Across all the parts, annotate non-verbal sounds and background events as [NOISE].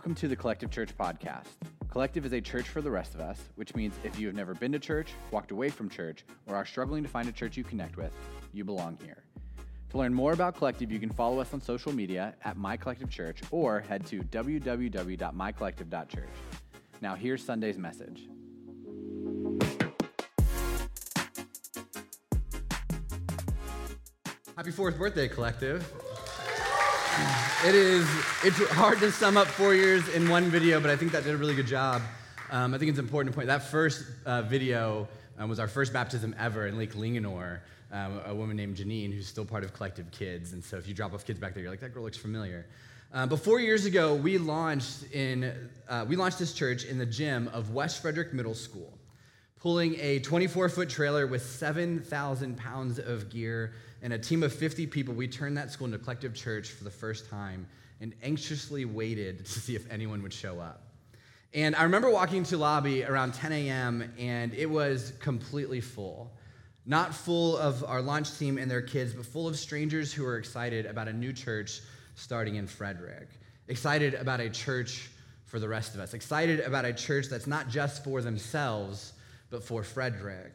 Welcome to the Collective Church Podcast. Collective is a church for the rest of us, which means if you have never been to church, walked away from church, or are struggling to find a church you connect with, you belong here. To learn more about Collective, you can follow us on social media at My Collective Church or head to www.mycollective.church. Now, here's Sunday's message. Happy fourth birthday, Collective. It is, it's hard to sum up four years in one video, but I think that did a really good job. Um, I think it's important to point that first uh, video um, was our first baptism ever in Lake Linganore. Um, a woman named Janine, who's still part of Collective Kids. And so if you drop off kids back there, you're like, that girl looks familiar. Uh, but four years ago, we launched, in, uh, we launched this church in the gym of West Frederick Middle School, pulling a 24 foot trailer with 7,000 pounds of gear and a team of 50 people, we turned that school into a collective church for the first time and anxiously waited to see if anyone would show up. And I remember walking to lobby around 10 a.m., and it was completely full. Not full of our launch team and their kids, but full of strangers who were excited about a new church starting in Frederick. Excited about a church for the rest of us. Excited about a church that's not just for themselves, but for Frederick.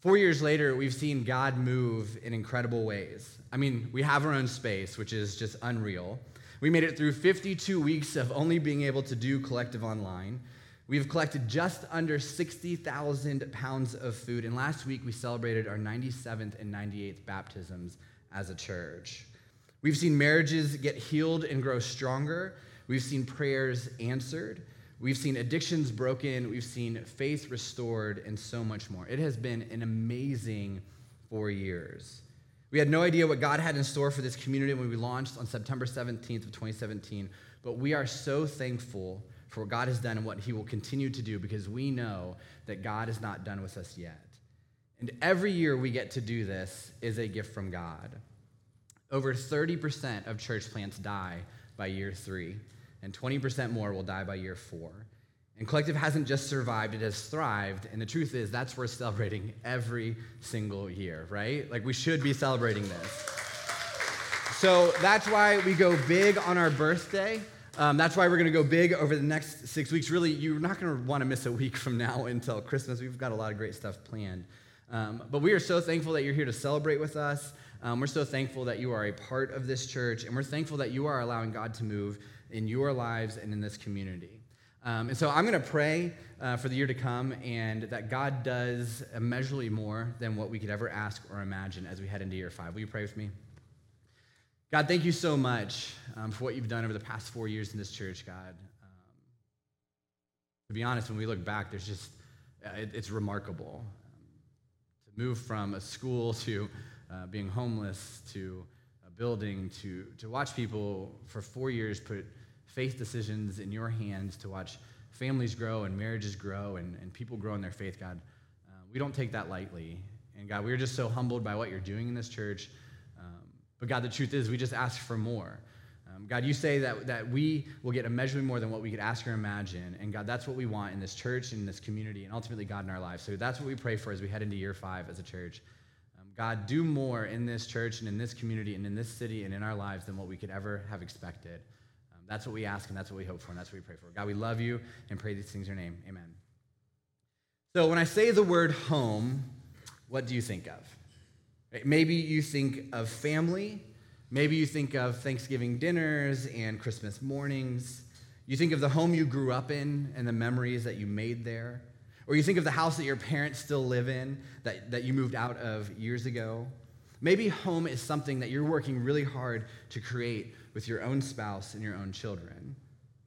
Four years later, we've seen God move in incredible ways. I mean, we have our own space, which is just unreal. We made it through 52 weeks of only being able to do collective online. We've collected just under 60,000 pounds of food, and last week we celebrated our 97th and 98th baptisms as a church. We've seen marriages get healed and grow stronger. We've seen prayers answered. We've seen addictions broken, we've seen faith restored, and so much more. It has been an amazing four years. We had no idea what God had in store for this community when we launched on September 17th of 2017, but we are so thankful for what God has done and what he will continue to do because we know that God is not done with us yet. And every year we get to do this is a gift from God. Over 30% of church plants die by year three and 20% more will die by year four. And Collective hasn't just survived, it has thrived. And the truth is, that's worth celebrating every single year, right? Like, we should be celebrating this. So that's why we go big on our birthday. Um, that's why we're going to go big over the next six weeks. Really, you're not going to want to miss a week from now [LAUGHS] until Christmas. We've got a lot of great stuff planned. Um, but we are so thankful that you're here to celebrate with us. Um, we're so thankful that you are a part of this church, and we're thankful that you are allowing God to move in your lives and in this community. Um, and so I'm going to pray uh, for the year to come and that God does immeasurably more than what we could ever ask or imagine as we head into year five. Will you pray with me? God, thank you so much um, for what you've done over the past four years in this church, God. Um, to be honest, when we look back, there's just, uh, it, it's remarkable. To move from a school [LAUGHS] to uh, being homeless to a building to, to watch people for four years put faith decisions in your hands to watch families grow and marriages grow and, and people grow in their faith, God. Uh, we don't take that lightly. And God, we're just so humbled by what you're doing in this church. Um, but God, the truth is, we just ask for more. Um, God, you say that, that we will get immeasurably more than what we could ask or imagine. And God, that's what we want in this church, and in this community, and ultimately, God, in our lives. So that's what we pray for as we head into year five as a church. Um, God, do more in this church and in this community and in this city and in our lives than what we could ever have expected. That's what we ask and that's what we hope for and that's what we pray for. God, we love you and pray these things in your name. Amen. So when I say the word home, what do you think of? Maybe you think of family. Maybe you think of Thanksgiving dinners and Christmas mornings. You think of the home you grew up in and the memories that you made there. Or you think of the house that your parents still live in that, that you moved out of years ago. Maybe home is something that you're working really hard to create with your own spouse and your own children.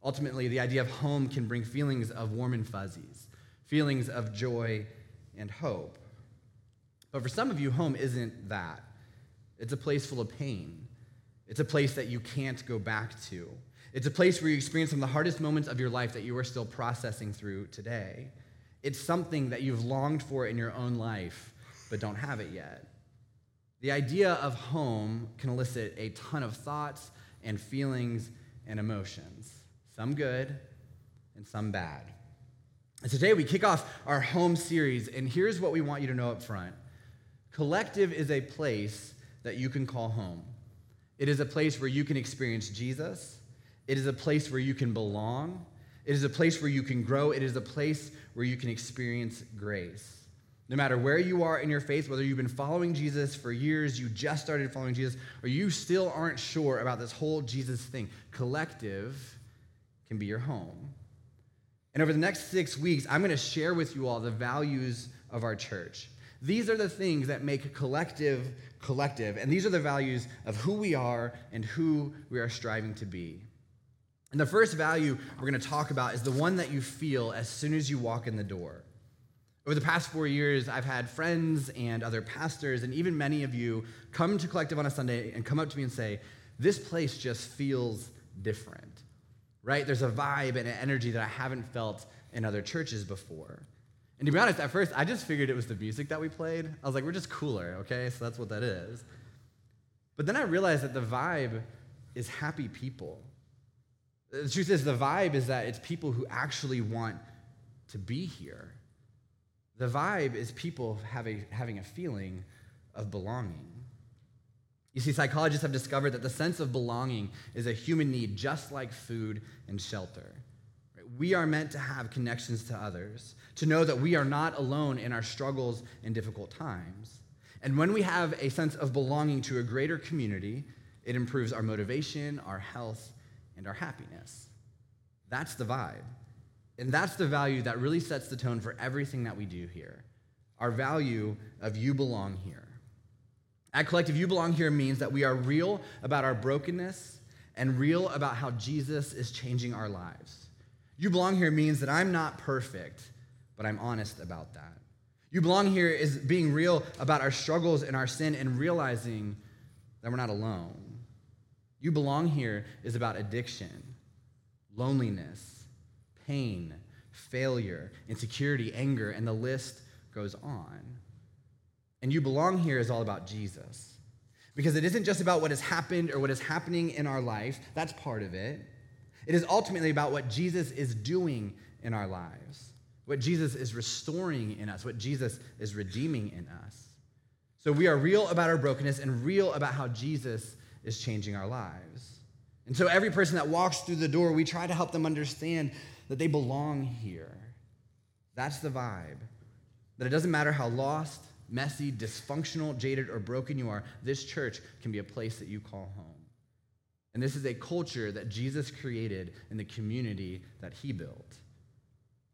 Ultimately, the idea of home can bring feelings of warm and fuzzies, feelings of joy and hope. But for some of you, home isn't that. It's a place full of pain. It's a place that you can't go back to. It's a place where you experience some of the hardest moments of your life that you are still processing through today. It's something that you've longed for in your own life, but don't have it yet. The idea of home can elicit a ton of thoughts and feelings and emotions, some good and some bad. And today we kick off our home series, and here's what we want you to know up front Collective is a place that you can call home. It is a place where you can experience Jesus. It is a place where you can belong. It is a place where you can grow. It is a place where you can experience grace. No matter where you are in your faith, whether you've been following Jesus for years, you just started following Jesus, or you still aren't sure about this whole Jesus thing, collective can be your home. And over the next six weeks, I'm going to share with you all the values of our church. These are the things that make collective collective, and these are the values of who we are and who we are striving to be. And the first value we're going to talk about is the one that you feel as soon as you walk in the door. Over the past four years, I've had friends and other pastors, and even many of you come to Collective on a Sunday and come up to me and say, This place just feels different, right? There's a vibe and an energy that I haven't felt in other churches before. And to be honest, at first, I just figured it was the music that we played. I was like, We're just cooler, okay? So that's what that is. But then I realized that the vibe is happy people. The truth is, the vibe is that it's people who actually want to be here the vibe is people having, having a feeling of belonging. You see, psychologists have discovered that the sense of belonging is a human need, just like food and shelter. We are meant to have connections to others, to know that we are not alone in our struggles and difficult times. And when we have a sense of belonging to a greater community, it improves our motivation, our health, and our happiness. That's the vibe. And that's the value that really sets the tone for everything that we do here. Our value of you belong here. At Collective, you belong here means that we are real about our brokenness and real about how Jesus is changing our lives. You belong here means that I'm not perfect, but I'm honest about that. You belong here is being real about our struggles and our sin and realizing that we're not alone. You belong here is about addiction, loneliness, pain, failure, insecurity, anger, and the list goes on. And you belong here is all about Jesus. Because it isn't just about what has happened or what is happening in our life, that's part of it. It is ultimately about what Jesus is doing in our lives, what Jesus is restoring in us, what Jesus is redeeming in us. So we are real about our brokenness and real about how Jesus is changing our lives. And so every person that walks through the door, we try to help them understand that they belong here. That's the vibe. That it doesn't matter how lost, messy, dysfunctional, jaded, or broken you are, this church can be a place that you call home. And this is a culture that Jesus created in the community that he built.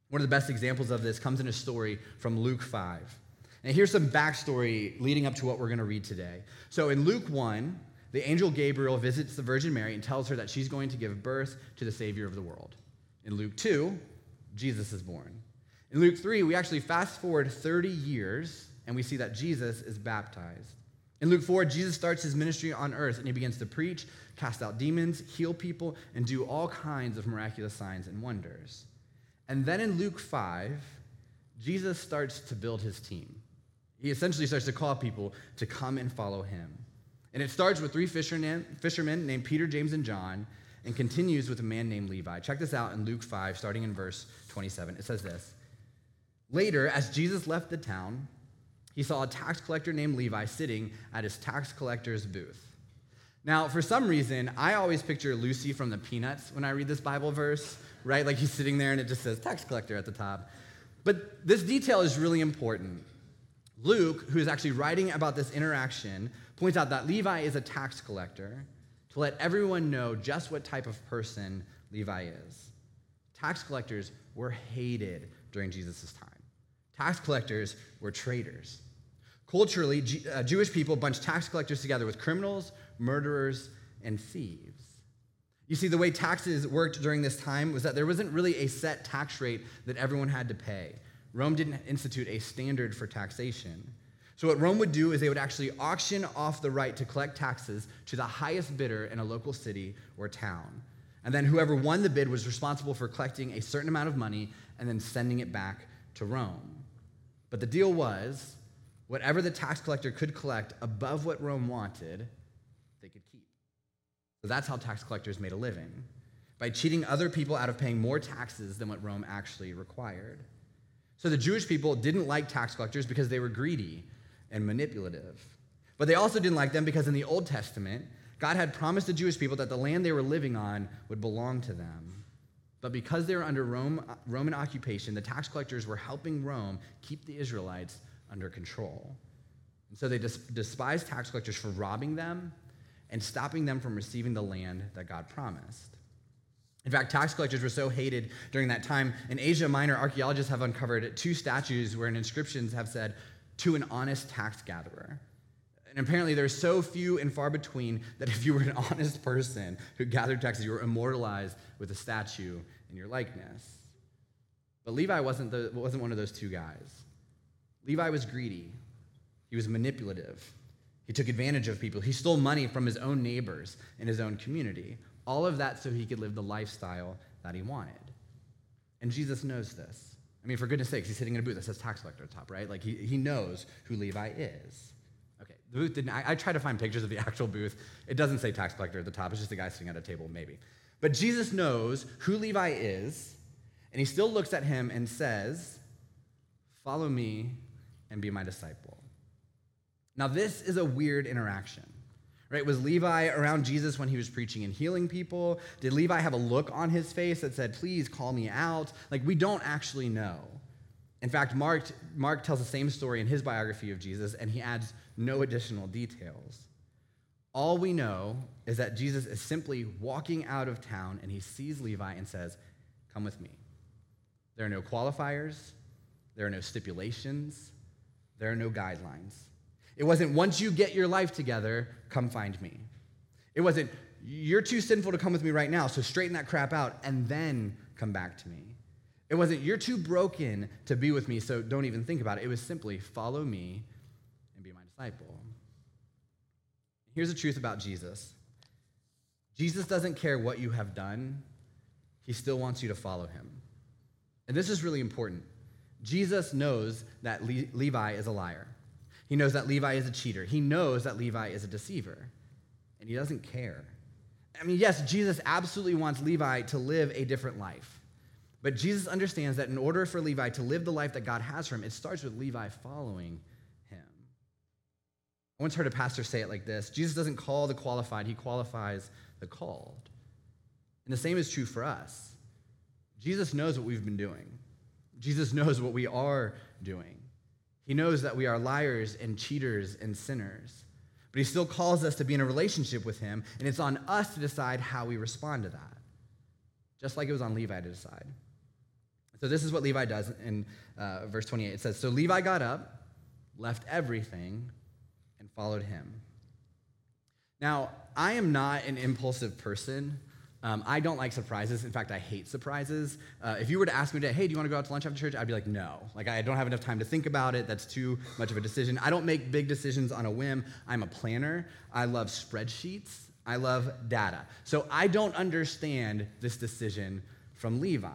One of the best examples of this comes in a story from Luke 5. And here's some backstory leading up to what we're going to read today. So in Luke 1, the angel Gabriel visits the Virgin Mary and tells her that she's going to give birth to the Savior of the world. In Luke 2, Jesus is born. In Luke 3, we actually fast forward 30 years and we see that Jesus is baptized. In Luke 4, Jesus starts his ministry on earth and he begins to preach, cast out demons, heal people, and do all kinds of miraculous signs and wonders. And then in Luke 5, Jesus starts to build his team. He essentially starts to call people to come and follow him. And it starts with three fishermen, fishermen named Peter, James, and John, and continues with a man named Levi. Check this out in Luke 5, starting in verse 27. It says this Later, as Jesus left the town, he saw a tax collector named Levi sitting at his tax collector's booth. Now, for some reason, I always picture Lucy from the Peanuts when I read this Bible verse, right? Like he's sitting there and it just says tax collector at the top. But this detail is really important. Luke, who is actually writing about this interaction, points out that Levi is a tax collector to let everyone know just what type of person Levi is. Tax collectors were hated during Jesus' time. Tax collectors were traitors. Culturally, uh, Jewish people bunched tax collectors together with criminals, murderers, and thieves. You see, the way taxes worked during this time was that there wasn't really a set tax rate that everyone had to pay. Rome didn't institute a standard for taxation. So, what Rome would do is they would actually auction off the right to collect taxes to the highest bidder in a local city or town. And then whoever won the bid was responsible for collecting a certain amount of money and then sending it back to Rome. But the deal was whatever the tax collector could collect above what Rome wanted, they could keep. So that's how tax collectors made a living by cheating other people out of paying more taxes than what Rome actually required. So the Jewish people didn't like tax collectors because they were greedy and manipulative. But they also didn't like them because in the Old Testament, God had promised the Jewish people that the land they were living on would belong to them. But because they were under Rome, Roman occupation, the tax collectors were helping Rome keep the Israelites under control. And so they despised tax collectors for robbing them and stopping them from receiving the land that God promised. In fact, tax collectors were so hated during that time. In Asia Minor, archaeologists have uncovered two statues where inscriptions have said, to an honest tax gatherer. And apparently, there's so few and far between that if you were an [LAUGHS] honest person who gathered taxes, you were immortalized with a statue in your likeness. But Levi wasn't, the, wasn't one of those two guys. Levi was greedy, he was manipulative, he took advantage of people, he stole money from his own neighbors in his own community. All of that so he could live the lifestyle that he wanted. And Jesus knows this. I mean, for goodness sakes, he's sitting in a booth that says tax collector at the top, right? Like, he, he knows who Levi is. Okay, the booth didn't, I, I tried to find pictures of the [LAUGHS] actual booth. It doesn't say tax collector at the top, it's just a guy sitting at a table, maybe. But Jesus knows who Levi is, and he still looks at him and says, Follow me and be my disciple. Now, this is a weird interaction. Right? Was Levi around Jesus when he was preaching and healing people? Did Levi have a look on his face that said, Please call me out? Like, we don't actually know. In fact, Mark, Mark tells the same story in his biography of Jesus, and he adds no additional details. All we know is that Jesus is simply walking out of town and he sees Levi and says, Come with me. There are no qualifiers, there are no stipulations, there are no guidelines. It wasn't once you get your life together, come find me. It wasn't you're too sinful to come with me right now, so straighten that crap out and then come back to me. It wasn't you're too broken to be with me, so don't even think about it. It was simply follow me and be my disciple. Here's the truth about Jesus Jesus doesn't care what you have done, he still wants you to follow him. And this is really important. Jesus knows that Le- Levi is a liar. He knows that Levi is a cheater. He knows that Levi is a deceiver. And he doesn't care. I mean, yes, Jesus absolutely wants Levi to live a different life. But Jesus understands that in order for Levi to live the life that God has for him, it starts with Levi following him. I once heard a pastor say it like this Jesus doesn't call the qualified, he qualifies the called. And the same is true for us. Jesus knows what we've been doing, Jesus knows what we are doing. He knows that we are liars and cheaters and sinners. But he still calls us to be in a relationship with him, and it's on us to decide how we respond to that, just like it was on Levi to decide. So, this is what Levi does in uh, verse 28. It says, So Levi got up, left everything, and followed him. Now, I am not an impulsive person. Um, I don't like surprises. In fact, I hate surprises. Uh, if you were to ask me today, hey, do you want to go out to lunch after church? I'd be like, no. Like, I don't have enough time to think about it. That's too much of a decision. I don't make big decisions on a whim. I'm a planner. I love spreadsheets. I love data. So I don't understand this decision from Levi.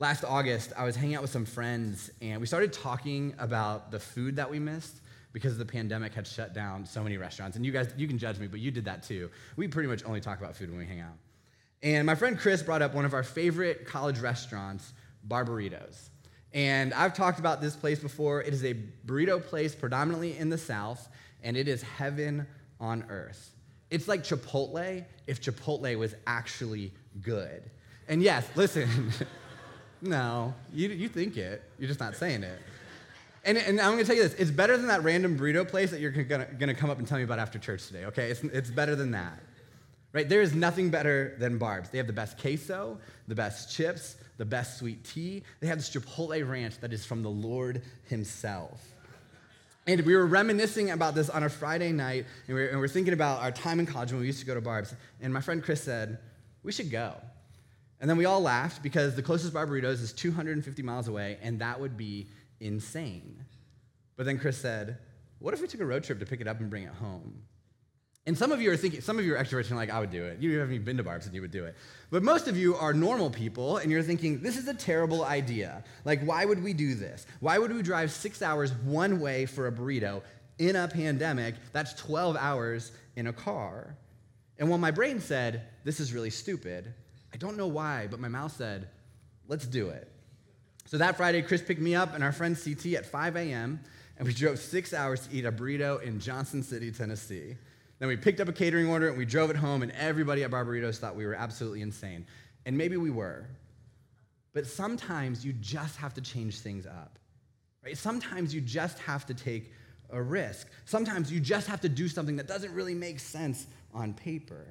Last August, I was hanging out with some friends, and we started talking about the food that we missed because the pandemic had shut down so many restaurants. And you guys, you can judge me, but you did that too. We pretty much only talk about food when we hang out. And my friend Chris brought up one of our favorite college restaurants, Barberitos. And I've talked about this place before. It is a burrito place predominantly in the South, and it is heaven on earth. It's like Chipotle if Chipotle was actually good. And yes, listen, [LAUGHS] no, you, you think it, you're just not saying it. And, and I'm going to tell you this it's better than that random burrito place that you're going to come up and tell me about after church today, okay? It's, it's better than that. Right? There is nothing better than Barb's. They have the best queso, the best chips, the best sweet tea. They have this Chipotle ranch that is from the Lord Himself. And we were reminiscing about this on a Friday night, and we are and we thinking about our time in college when we used to go to Barb's. And my friend Chris said, We should go. And then we all laughed because the closest Barberitos is 250 miles away, and that would be insane. But then Chris said, What if we took a road trip to pick it up and bring it home? And some of you are thinking, some of you are extroverts and like, I would do it. You haven't even been to Barb's and you would do it. But most of you are normal people and you're thinking, this is a terrible idea. Like, why would we do this? Why would we drive six hours one way for a burrito in a pandemic? That's 12 hours in a car. And while my brain said, this is really stupid, I don't know why, but my mouth said, let's do it. So that Friday, Chris picked me up and our friend CT at 5 a.m., and we drove six hours to eat a burrito in Johnson City, Tennessee. Then we picked up a catering order and we drove it home, and everybody at Barberitos thought we were absolutely insane. And maybe we were. But sometimes you just have to change things up. Right? Sometimes you just have to take a risk. Sometimes you just have to do something that doesn't really make sense on paper.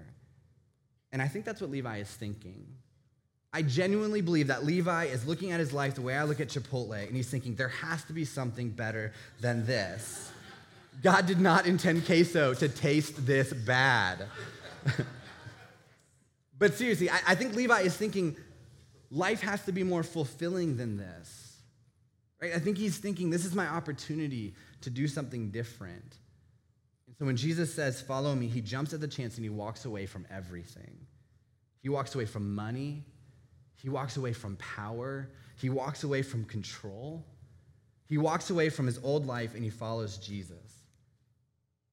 And I think that's what Levi is thinking. I genuinely believe that Levi is looking at his life the way I look at Chipotle, and he's thinking, there has to be something better than this. God did not intend queso to taste this bad. [LAUGHS] but seriously, I, I, think Levi is thinking life has to be more fulfilling than this. Right? I think he's thinking this is my opportunity to do something different. And so when Jesus says, Follow me, he jumps at the chance and he walks away from everything. He walks away from money, he walks away from power, he walks away from control. He walks away from his old life and he follows Jesus.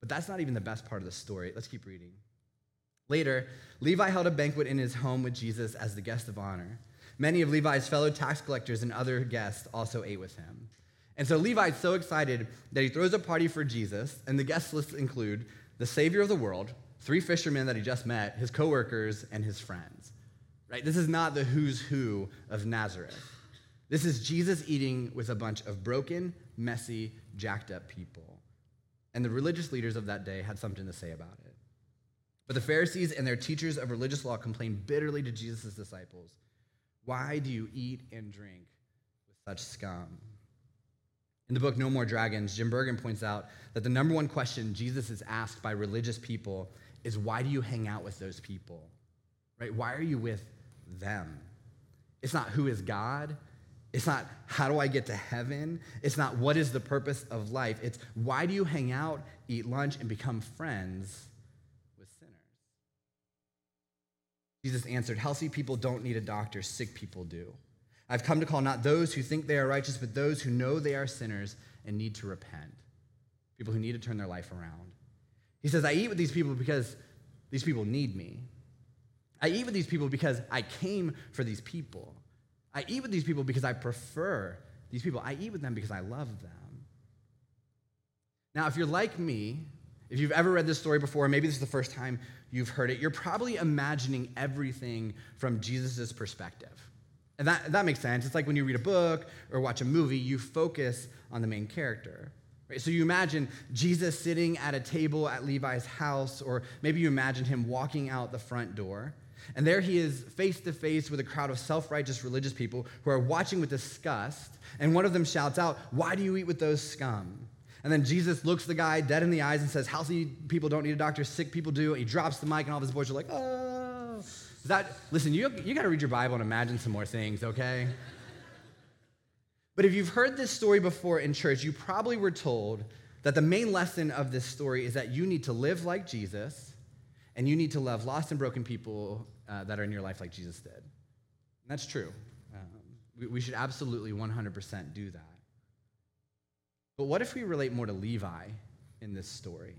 But that's not even the best part of the story. Let's keep reading. Later, Levi held a banquet in his home with Jesus as the guest of honor. Many of Levi's fellow tax collectors and other guests also ate with him. And so Levi's so excited that he throws a party for Jesus, and the guest lists include the Savior of the world, three fishermen that he just met, his coworkers, and his friends. Right? This is not the who's who of Nazareth. This is Jesus eating with a bunch of broken, messy, jacked up people. And the religious leaders of that day had something to say about it. But the Pharisees and their teachers of religious law complained bitterly to Jesus' disciples Why do you eat and drink with such scum? In the book No More Dragons, Jim Bergen points out that the number one question Jesus is asked by religious people is why do you hang out with those people? Right? Why are you with them? It's not who is God, it's not how do I get to heaven? It's not what is the purpose of life. It's why do you hang out, eat lunch, and become friends with sinners? Jesus answered, Healthy people don't need a doctor, sick people do. I've come to call not those who think they are righteous, but those who know they are sinners and need to repent. People who need to turn their life around. He says, I eat with these people because these people need me. I eat with these people because I came for these people. I eat with these people because I prefer these people. I eat with them because I love them. Now, if you're like me, if you've ever read this story before, maybe this is the first time you've heard it, you're probably imagining everything from Jesus' perspective. And that, that makes sense. It's like when you read a book or watch a movie, you focus on the main character. Right? So you imagine Jesus sitting at a table at Levi's house, or maybe you imagine him walking out the front door. And there he is face to face with a crowd of self righteous religious people who are watching with disgust. And one of them shouts out, Why do you eat with those scum? And then Jesus looks the guy dead in the eyes and says, Healthy people don't need a doctor, sick people do. He drops the mic, and all of his boys are like, Oh. That, listen, you, you got to read your Bible and imagine some more things, okay? but if you've heard this story before in church, you probably were told that the main lesson of this story is that you need to live like Jesus and you need to love lost and broken people uh, that are in your life like Jesus did. And that's true. Um, we, we should absolutely 100% do that. But what if we relate more to Levi in this story?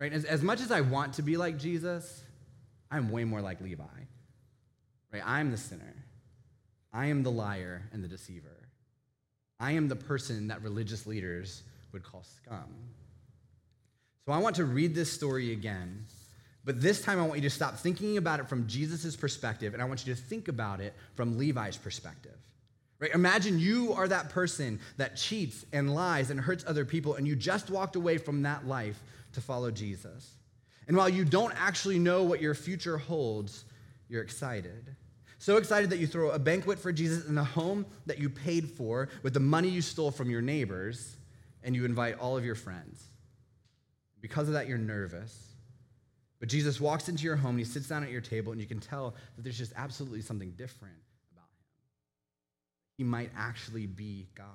Right? As, as much as I want to be like Jesus, I'm way more like Levi. Right? I'm the sinner. I am the liar and the deceiver. I am the person that religious leaders would call scum. So I want to read this story again but this time, I want you to stop thinking about it from Jesus' perspective, and I want you to think about it from Levi's perspective. Right? Imagine you are that person that cheats and lies and hurts other people, and you just walked away from that life to follow Jesus. And while you don't actually know what your future holds, you're excited. So excited that you throw a banquet for Jesus in the home that you paid for with the money you stole from your neighbors, and you invite all of your friends. Because of that, you're nervous. But Jesus walks into your home and he sits down at your table, and you can tell that there's just absolutely something different about him. He might actually be God.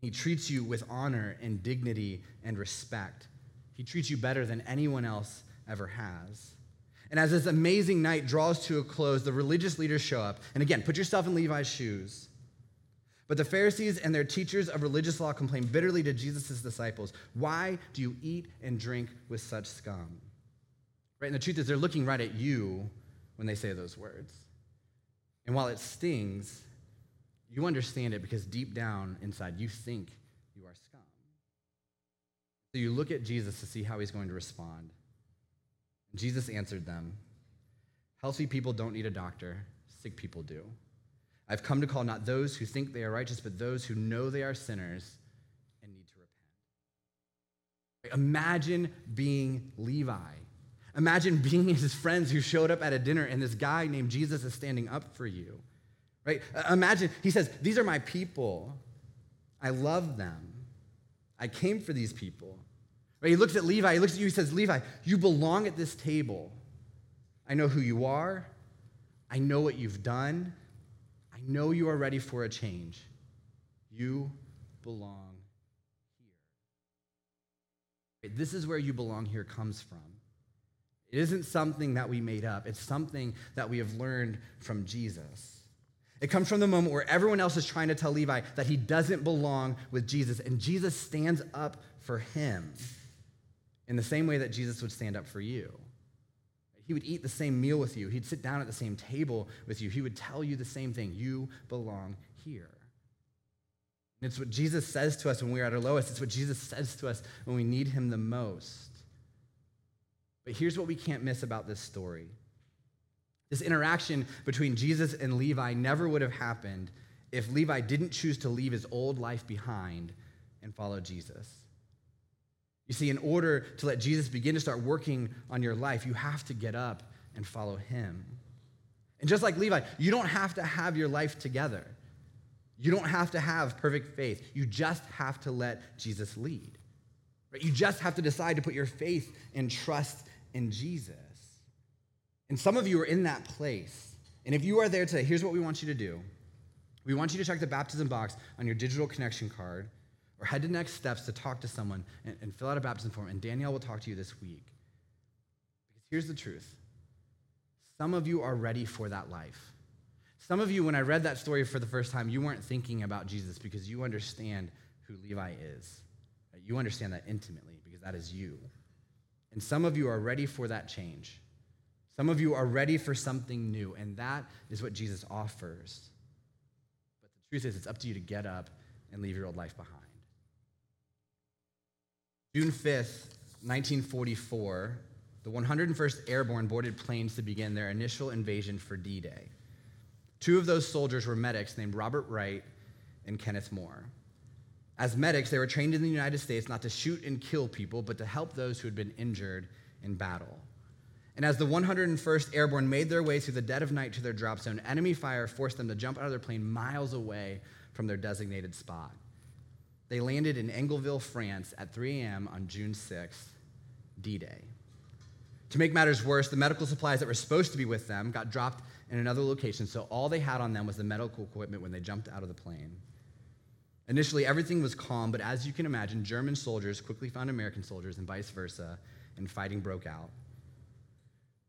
He treats you with honor and dignity and respect. He treats you better than anyone else ever has. And as this amazing night draws to a close, the religious leaders show up. And again, put yourself in Levi's shoes. But the Pharisees and their teachers of religious law complain bitterly to Jesus' disciples Why do you eat and drink with such scum? Right? And the truth is, they're looking right at you when they say those words. And while it stings, you understand it because deep down inside, you think you are scum. So you look at Jesus to see how he's going to respond. Jesus answered them Healthy people don't need a doctor, sick people do. I've come to call not those who think they are righteous, but those who know they are sinners and need to repent. Imagine being Levi. Imagine being his friends who showed up at a dinner and this guy named Jesus is standing up for you. Right? Uh, imagine, he says, These are my people. I love them. I came for these people. Right? He looks at Levi, he looks at you, he says, Levi, you belong at this table. I know who you are. I know what you've done. I know you are ready for a change. You belong here. This is where you belong here comes from. It isn't something that we made up, it's something that we have learned from Jesus. It comes from the moment where everyone else is trying to tell Levi that he doesn't belong with Jesus, and Jesus stands up for him in the same way that Jesus would stand up for you. He would eat the same meal with you. He'd sit down at the same table with you. He would tell you the same thing you belong here. And it's what Jesus says to us when we're at our lowest. It's what Jesus says to us when we need him the most. But here's what we can't miss about this story this interaction between Jesus and Levi never would have happened if Levi didn't choose to leave his old life behind and follow Jesus. You see, in order to let Jesus begin to start working on your life, you have to get up and follow him. And just like Levi, you don't have to have your life together. You don't have to have perfect faith. You just have to let Jesus lead. Right? You just have to decide to put your faith and trust in Jesus. And some of you are in that place. And if you are there today, here's what we want you to do. We want you to check the baptism box on your digital connection card or head to next steps to talk to someone and, and fill out a baptism form. And Danielle will talk to you this week. Because here's the truth some of you are ready for that life. Some of you, when I read that story for the first time, you weren't thinking about Jesus because you understand who Levi is. You understand that intimately because that is you. And some of you are ready for that change. Some of you are ready for something new, and that is what Jesus offers. But the truth is, it's up to you to get up and leave your old life behind. June 5th, 1944, the 101st Airborne boarded planes to begin their initial invasion for D Day. Two of those soldiers were medics named Robert Wright and Kenneth Moore. As medics, they were trained in the United States not to shoot and kill people, but to help those who had been injured in battle. And as the 101st Airborne made their way through the dead of night to their drop zone, enemy fire forced them to jump out of their plane miles away from their designated spot. They landed in Engleville, France at 3 a.m. on June 6th, D Day. To make matters worse, the medical supplies that were supposed to be with them got dropped in another location, so all they had on them was the medical equipment when they jumped out of the plane. Initially, everything was calm, but as you can imagine, German soldiers quickly found American soldiers and vice versa, and fighting broke out.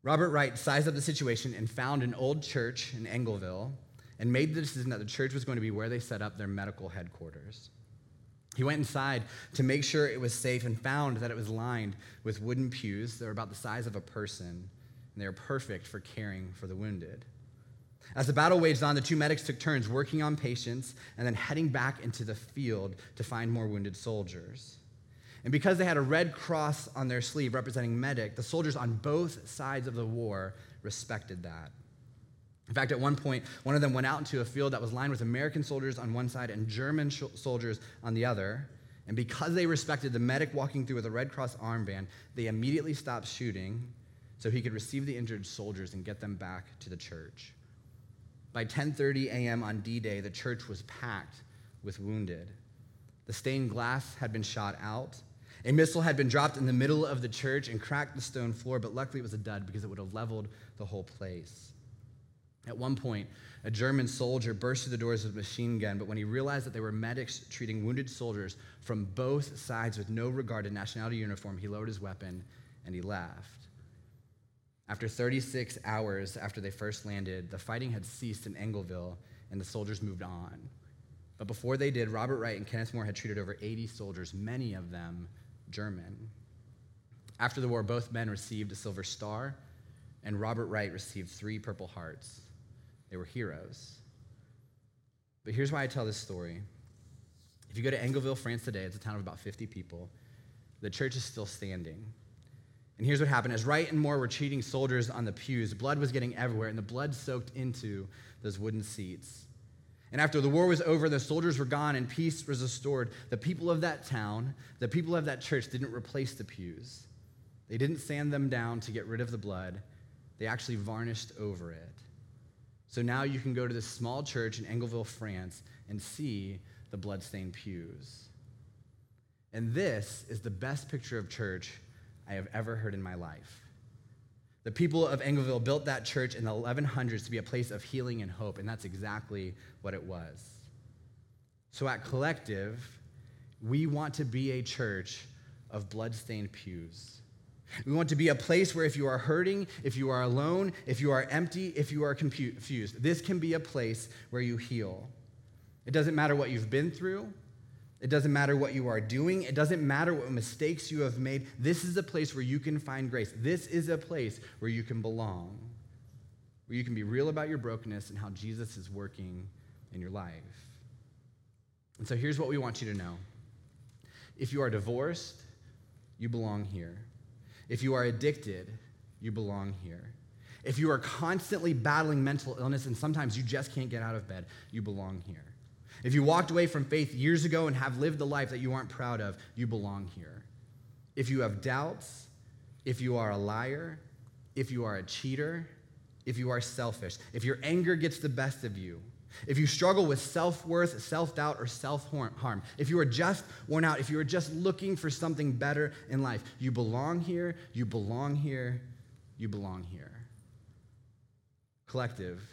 Robert Wright sized up the situation and found an old church in Engleville and made the decision that the church was going to be where they set up their medical headquarters. He went inside to make sure it was safe and found that it was lined with wooden pews that were about the size of a person, and they were perfect for caring for the wounded. As the battle waged on, the two medics took turns working on patients and then heading back into the field to find more wounded soldiers. And because they had a red cross on their sleeve representing medic, the soldiers on both sides of the war respected that. In fact, at one point, one of them went out into a field that was lined with American soldiers on one side and German sh- soldiers on the other. And because they respected the medic walking through with a Red Cross armband, they immediately stopped shooting so he could receive the injured soldiers and get them back to the church. By 10:30 a.m. on D-Day, the church was packed with wounded. The stained glass had been shot out. A missile had been dropped in the middle of the church and cracked the stone floor, but luckily it was a dud because it would have leveled the whole place. At one point, a German soldier burst through the doors with a machine gun, but when he realized that they were medics treating wounded soldiers from both sides with no regard to nationality uniform, he lowered his weapon and he left. After 36 hours after they first landed, the fighting had ceased in Engleville and the soldiers moved on. But before they did, Robert Wright and Kenneth Moore had treated over 80 soldiers, many of them German. After the war, both men received a Silver Star, and Robert Wright received three Purple Hearts. They were heroes. But here's why I tell this story. If you go to Engleville, France today, it's a town of about 50 people. the church is still standing. And here's what happened as Wright and Moore were cheating soldiers on the pews, blood was getting everywhere, and the blood soaked into those wooden seats. And after the war was over, the soldiers were gone and peace was restored. The people of that town, the people of that church didn't replace the pews. They didn't sand them down to get rid of the blood, they actually varnished over it. So now you can go to this small church in Engleville, France, and see the bloodstained pews. And this is the best picture of church I have ever heard in my life. The people of Engleville built that church in the 1100s to be a place of healing and hope, and that's exactly what it was. So at Collective, we want to be a church of bloodstained pews. We want to be a place where if you are hurting, if you are alone, if you are empty, if you are confused, this can be a place where you heal. It doesn't matter what you've been through. It doesn't matter what you are doing. It doesn't matter what mistakes you have made. This is a place where you can find grace. This is a place where you can belong, where you can be real about your brokenness and how Jesus is working in your life. And so here's what we want you to know if you are divorced, you belong here. If you are addicted, you belong here. If you are constantly battling mental illness and sometimes you just can't get out of bed, you belong here. If you walked away from faith years ago and have lived a life that you aren't proud of, you belong here. If you have doubts, if you are a liar, if you are a cheater, if you are selfish, if your anger gets the best of you, if you struggle with self worth, self doubt, or self harm, if you are just worn out, if you are just looking for something better in life, you belong here, you belong here, you belong here. Collective,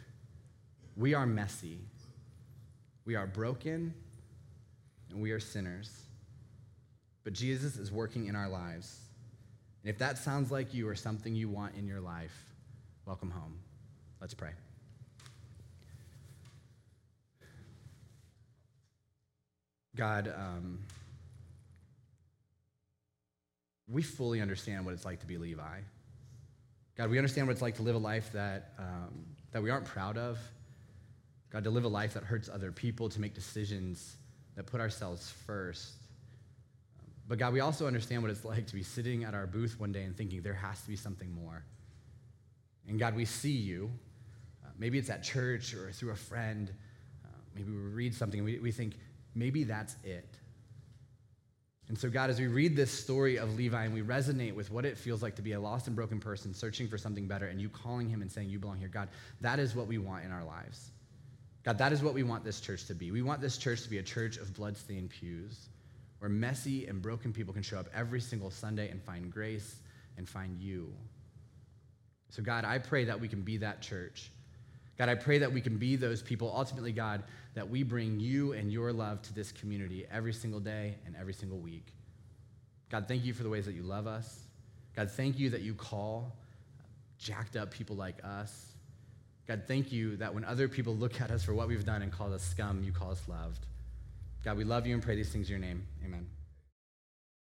we are messy. We are broken and we are sinners. But Jesus is working in our lives. And if that sounds like you or something you want in your life, welcome home. Let's pray. God, um, we fully understand what it's like to be Levi. God, we understand what it's like to live a life that, um, that we aren't proud of, God, to live a life that hurts other people, to make decisions that put ourselves first. But God, we also understand what it's [LAUGHS] like to be sitting at our booth one day and thinking there has to be something more. And God, we see you. Uh, maybe it's at church or through a friend. Uh, maybe we read something and we, we think, maybe that's it. And so, God, as we read this story of Levi and we resonate with what it feels like to be a lost and broken person searching for something better and you calling him and saying, You belong here, God, that is what we want in our lives. God, that is what we want this church to be. We want this church to be a church of bloodstained pews where messy and broken people can show up every single Sunday and find grace and find you. So, God, I pray that we can be that church. God, I pray that we can be those people, ultimately, God, that we bring you and your love to this community every single day and every single week. God, thank you for the ways that you love us. God, thank you that you call jacked up people like us God, thank you that when other people look at us for what we've done and call us scum, you call us loved. God, we love you and pray these things in your name. Amen.